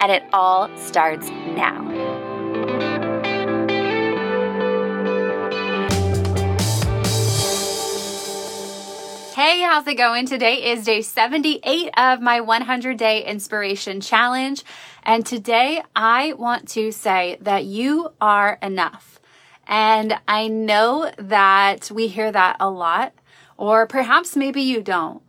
And it all starts now. Hey, how's it going? Today is day 78 of my 100 day inspiration challenge. And today I want to say that you are enough. And I know that we hear that a lot, or perhaps maybe you don't.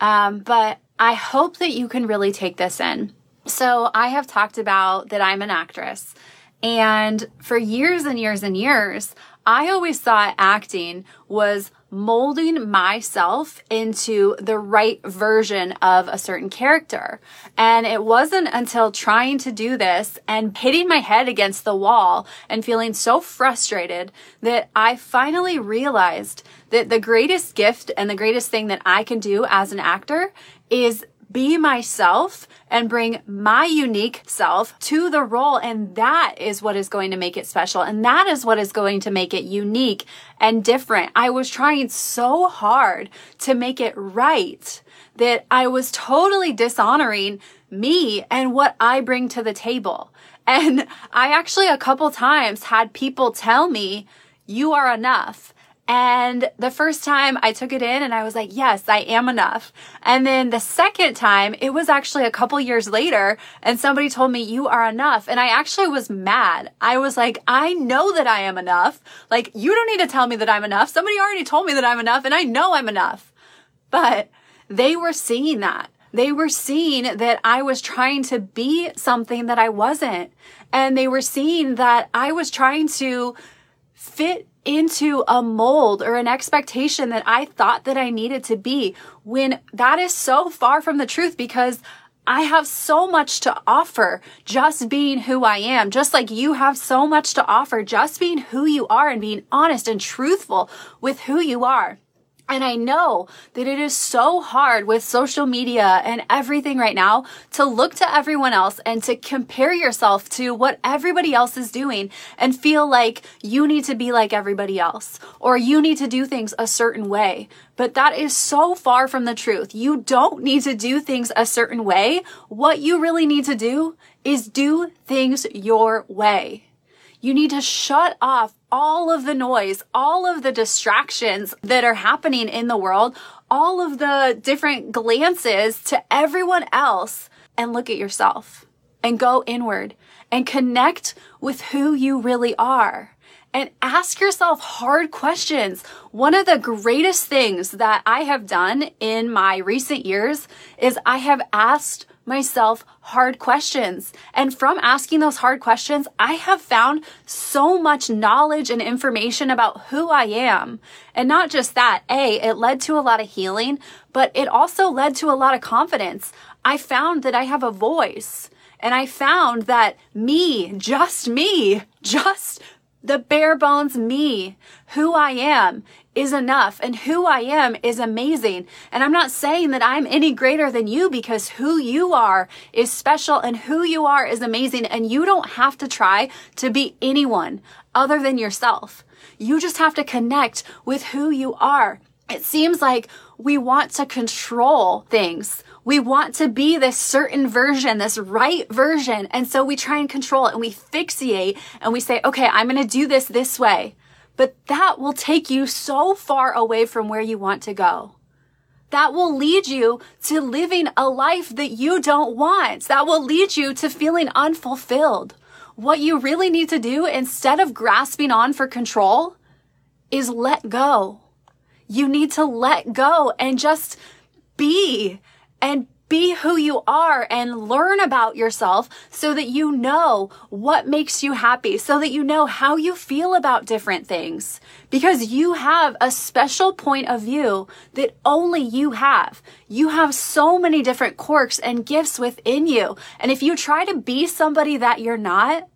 Um, but I hope that you can really take this in. So I have talked about that I'm an actress. And for years and years and years, I always thought acting was molding myself into the right version of a certain character. And it wasn't until trying to do this and hitting my head against the wall and feeling so frustrated that I finally realized that the greatest gift and the greatest thing that I can do as an actor is be myself and bring my unique self to the role. And that is what is going to make it special. And that is what is going to make it unique and different. I was trying so hard to make it right that I was totally dishonoring me and what I bring to the table. And I actually a couple times had people tell me, you are enough. And the first time I took it in and I was like, yes, I am enough. And then the second time, it was actually a couple years later and somebody told me you are enough. And I actually was mad. I was like, I know that I am enough. Like, you don't need to tell me that I'm enough. Somebody already told me that I'm enough and I know I'm enough. But they were seeing that. They were seeing that I was trying to be something that I wasn't. And they were seeing that I was trying to fit into a mold or an expectation that I thought that I needed to be when that is so far from the truth because I have so much to offer just being who I am, just like you have so much to offer just being who you are and being honest and truthful with who you are. And I know that it is so hard with social media and everything right now to look to everyone else and to compare yourself to what everybody else is doing and feel like you need to be like everybody else or you need to do things a certain way. But that is so far from the truth. You don't need to do things a certain way. What you really need to do is do things your way. You need to shut off all of the noise, all of the distractions that are happening in the world, all of the different glances to everyone else and look at yourself and go inward and connect with who you really are and ask yourself hard questions. One of the greatest things that I have done in my recent years is I have asked myself hard questions. And from asking those hard questions, I have found so much knowledge and information about who I am. And not just that, A, it led to a lot of healing, but it also led to a lot of confidence. I found that I have a voice. And I found that me, just me, just the bare bones me, who I am, is enough and who I am is amazing. And I'm not saying that I'm any greater than you because who you are is special and who you are is amazing. And you don't have to try to be anyone other than yourself. You just have to connect with who you are. It seems like we want to control things. We want to be this certain version, this right version. And so we try and control it and we fixate and we say, okay, I'm going to do this this way but that will take you so far away from where you want to go. That will lead you to living a life that you don't want. That will lead you to feeling unfulfilled. What you really need to do instead of grasping on for control is let go. You need to let go and just be and be who you are and learn about yourself so that you know what makes you happy, so that you know how you feel about different things. Because you have a special point of view that only you have. You have so many different quirks and gifts within you. And if you try to be somebody that you're not,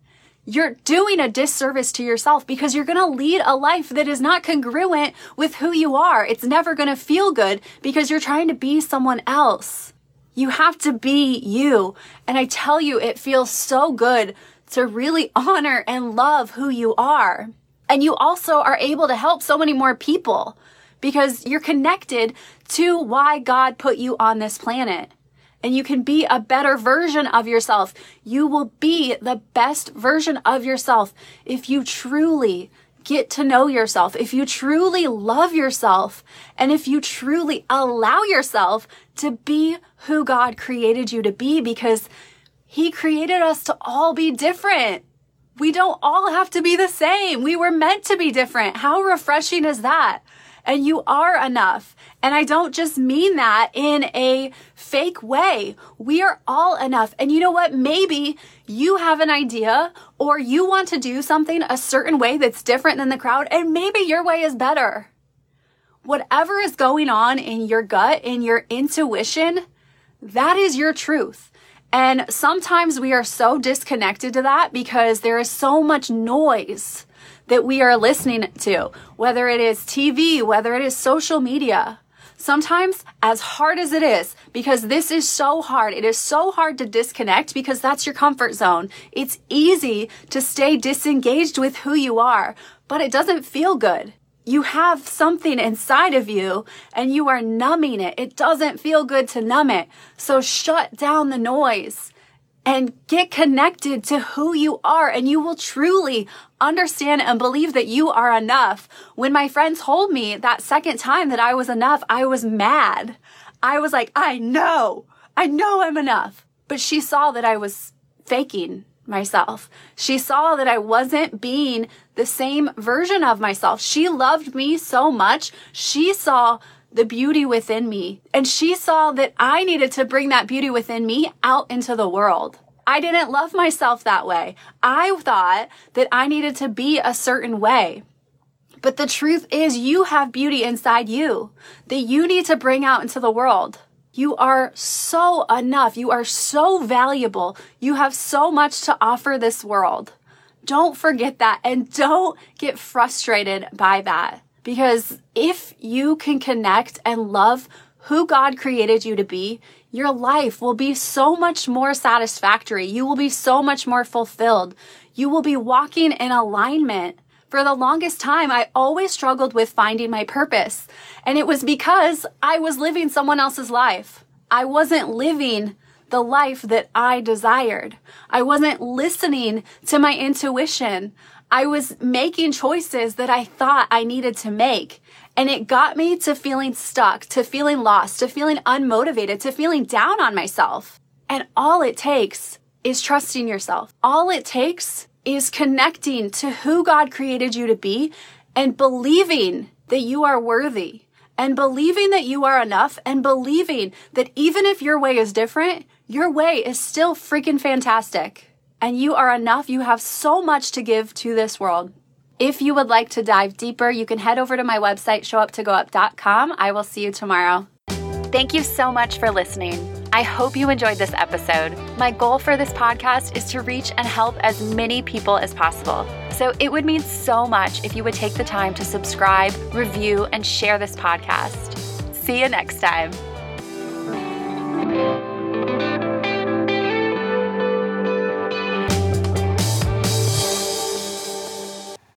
you're doing a disservice to yourself because you're going to lead a life that is not congruent with who you are. It's never going to feel good because you're trying to be someone else. You have to be you. And I tell you, it feels so good to really honor and love who you are. And you also are able to help so many more people because you're connected to why God put you on this planet and you can be a better version of yourself. You will be the best version of yourself if you truly get to know yourself, if you truly love yourself, and if you truly allow yourself to be who God created you to be because He created us to all be different. We don't all have to be the same. We were meant to be different. How refreshing is that? And you are enough. And I don't just mean that in a fake way. We are all enough. And you know what? Maybe you have an idea or you want to do something a certain way that's different than the crowd, and maybe your way is better. Whatever is going on in your gut, in your intuition, that is your truth. And sometimes we are so disconnected to that because there is so much noise that we are listening to, whether it is TV, whether it is social media. Sometimes, as hard as it is, because this is so hard, it is so hard to disconnect because that's your comfort zone. It's easy to stay disengaged with who you are, but it doesn't feel good. You have something inside of you and you are numbing it. It doesn't feel good to numb it. So shut down the noise and get connected to who you are and you will truly understand and believe that you are enough. When my friend told me that second time that I was enough, I was mad. I was like, I know, I know I'm enough. But she saw that I was faking myself. She saw that I wasn't being the same version of myself. She loved me so much. She saw the beauty within me. And she saw that I needed to bring that beauty within me out into the world. I didn't love myself that way. I thought that I needed to be a certain way. But the truth is you have beauty inside you that you need to bring out into the world. You are so enough. You are so valuable. You have so much to offer this world. Don't forget that and don't get frustrated by that. Because if you can connect and love who God created you to be, your life will be so much more satisfactory. You will be so much more fulfilled. You will be walking in alignment. For the longest time, I always struggled with finding my purpose. And it was because I was living someone else's life. I wasn't living the life that I desired. I wasn't listening to my intuition. I was making choices that I thought I needed to make. And it got me to feeling stuck, to feeling lost, to feeling unmotivated, to feeling down on myself. And all it takes is trusting yourself. All it takes is connecting to who God created you to be and believing that you are worthy and believing that you are enough and believing that even if your way is different, your way is still freaking fantastic and you are enough. You have so much to give to this world. If you would like to dive deeper, you can head over to my website, showuptogoup.com. I will see you tomorrow. Thank you so much for listening. I hope you enjoyed this episode. My goal for this podcast is to reach and help as many people as possible. So it would mean so much if you would take the time to subscribe, review, and share this podcast. See you next time.